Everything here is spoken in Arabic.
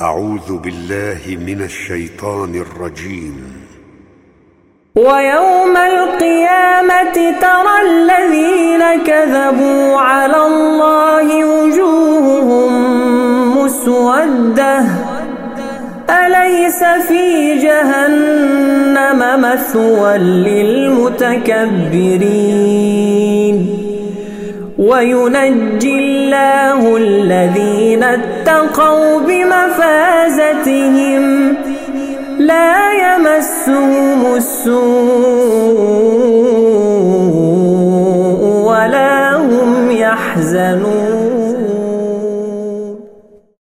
أعوذ بالله من الشيطان الرجيم. ويوم القيامة ترى الذين كذبوا على الله وجوههم مسودة. أليس في جهنم مثوى للمتكبرين؟ وينجي الله الذين اتقوا بمفازتهم لا يمسهم السوء ولا هم يحزنون